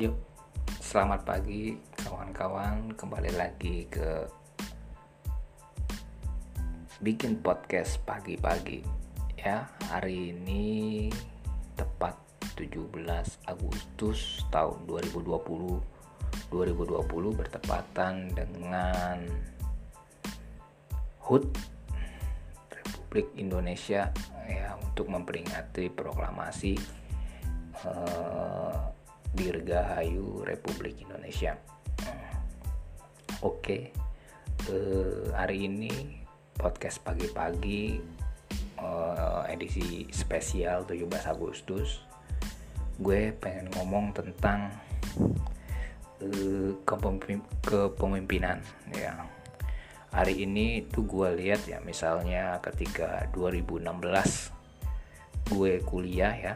Yuk, selamat pagi kawan-kawan. Kembali lagi ke bikin podcast pagi-pagi. Ya, hari ini tepat 17 Agustus tahun 2020. 2020 bertepatan dengan HUT Republik Indonesia ya untuk memperingati proklamasi uh, Dirgahayu Republik Indonesia. Oke, uh, hari ini podcast pagi-pagi uh, edisi spesial 17 Agustus. Gue pengen ngomong tentang uh, kepemimpinan ya. Hari ini tuh gue lihat ya misalnya ketika 2016 gue kuliah ya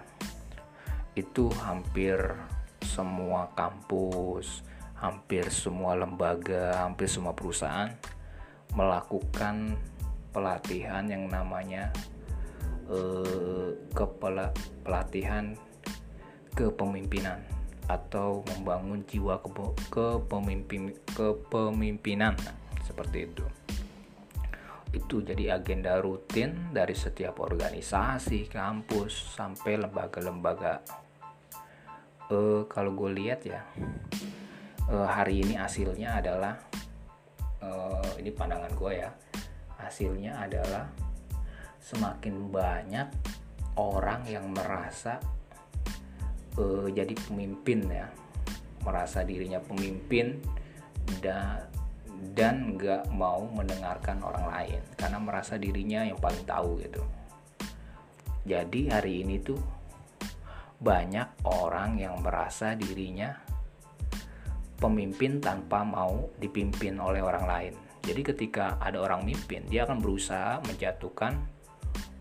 itu hampir semua kampus, hampir semua lembaga, hampir semua perusahaan melakukan pelatihan yang namanya eh, kepala pelatihan kepemimpinan atau membangun jiwa kepemimpin kepemimpinan. Seperti itu. Itu jadi agenda rutin dari setiap organisasi kampus sampai lembaga-lembaga uh, kalau gue lihat ya uh, hari ini hasilnya adalah uh, ini pandangan gue ya hasilnya adalah semakin banyak orang yang merasa uh, jadi pemimpin ya merasa dirinya pemimpin dan dan nggak mau mendengarkan orang lain karena merasa dirinya yang paling tahu gitu. Jadi hari ini tuh banyak orang yang merasa dirinya pemimpin tanpa mau dipimpin oleh orang lain. Jadi ketika ada orang mimpin, dia akan berusaha menjatuhkan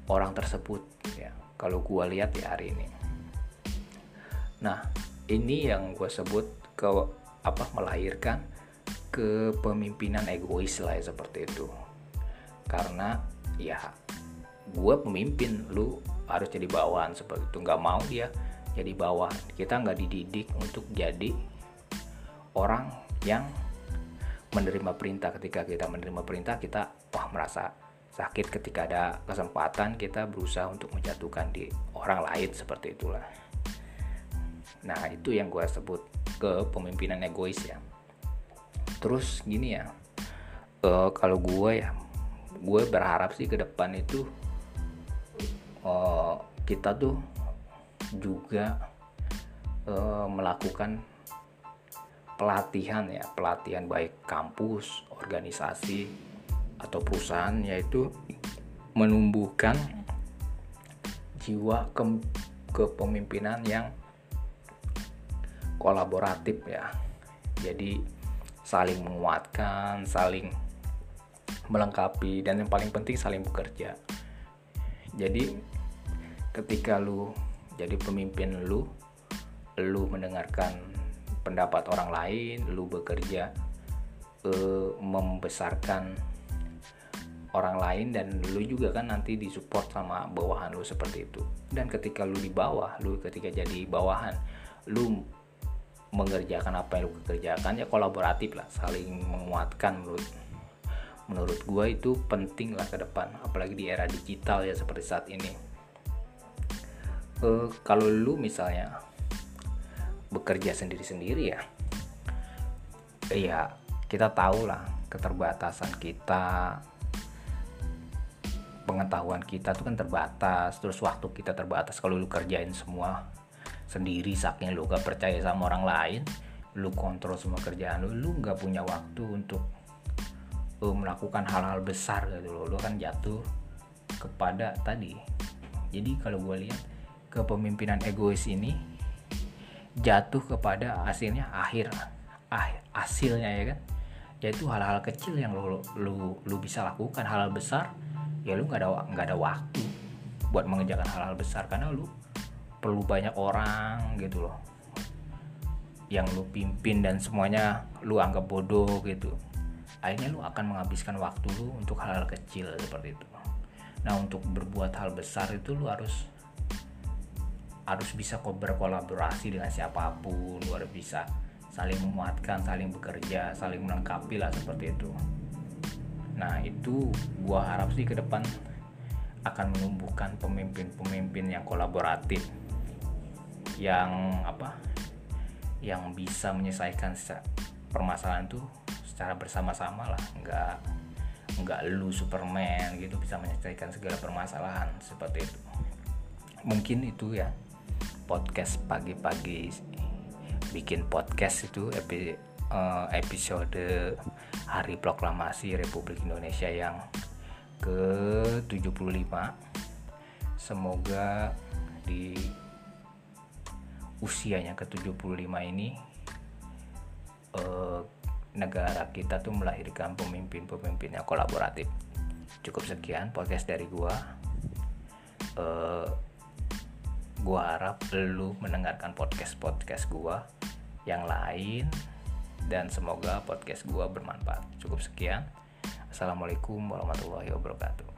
orang tersebut ya. Kalau gue lihat ya hari ini. Nah, ini yang gue sebut ke apa melahirkan kepemimpinan egois lah ya, seperti itu. Karena ya gue pemimpin, lu harus jadi bawahan seperti itu. Nggak mau dia jadi bawah kita nggak dididik untuk jadi orang yang menerima perintah. Ketika kita menerima perintah kita wah merasa sakit. Ketika ada kesempatan kita berusaha untuk menjatuhkan di orang lain seperti itulah. Nah itu yang gue sebut kepemimpinan egois ya. Terus gini ya uh, kalau gue ya gue berharap sih ke depan itu uh, kita tuh juga e, melakukan pelatihan ya pelatihan baik kampus organisasi atau perusahaan yaitu menumbuhkan jiwa ke kepemimpinan yang kolaboratif ya. Jadi saling menguatkan saling melengkapi dan yang paling penting saling bekerja. Jadi ketika lu jadi pemimpin lu lu mendengarkan pendapat orang lain lu bekerja uh, membesarkan orang lain dan lu juga kan nanti disupport sama bawahan lu seperti itu. Dan ketika lu di bawah lu ketika jadi bawahan lu mengerjakan apa yang lu kerjakan ya kolaboratif lah saling menguatkan menurut menurut gue itu penting lah ke depan apalagi di era digital ya seperti saat ini uh, kalau lu misalnya bekerja sendiri-sendiri ya ya kita tahu lah keterbatasan kita pengetahuan kita tuh kan terbatas terus waktu kita terbatas. Kalau lu kerjain semua sendiri saking lu gak percaya sama orang lain lu kontrol semua kerjaan lu lu gak punya waktu untuk uh, melakukan hal-hal besar gitu loh. Lu kan jatuh kepada tadi. Jadi kalau gue lihat kepemimpinan egois ini jatuh kepada hasilnya akhir ah, hasilnya ya kan? Yaitu hal-hal kecil yang lu, lu lu bisa lakukan. Hal-hal besar ya lu nggak ada nggak ada waktu buat mengerjakan hal-hal besar karena lu perlu banyak orang gitu loh. Yang lu pimpin dan semuanya lu anggap bodoh gitu. Akhirnya lu akan menghabiskan waktu lu untuk hal-hal kecil seperti itu. Nah untuk berbuat hal besar itu lu harus harus bisa berkolaborasi dengan siapa pun luar bisa saling memuatkan saling bekerja saling melengkapi lah seperti itu. Nah itu gua harap sih ke depan akan menumbuhkan pemimpin-pemimpin yang kolaboratif yang apa yang bisa menyelesaikan permasalahan itu secara bersama-sama lah. Nggak nggak lu Superman gitu bisa menyelesaikan segala permasalahan seperti itu. Mungkin itu ya podcast pagi-pagi bikin podcast itu uh, episode Hari Proklamasi Republik Indonesia yang ke-75 semoga di usianya ke-75 ini uh, negara kita tuh melahirkan pemimpin-pemimpin yang kolaboratif. Cukup sekian podcast dari gua. Uh, gua harap lu mendengarkan podcast-podcast gua yang lain dan semoga podcast gua bermanfaat. Cukup sekian. Assalamualaikum warahmatullahi wabarakatuh.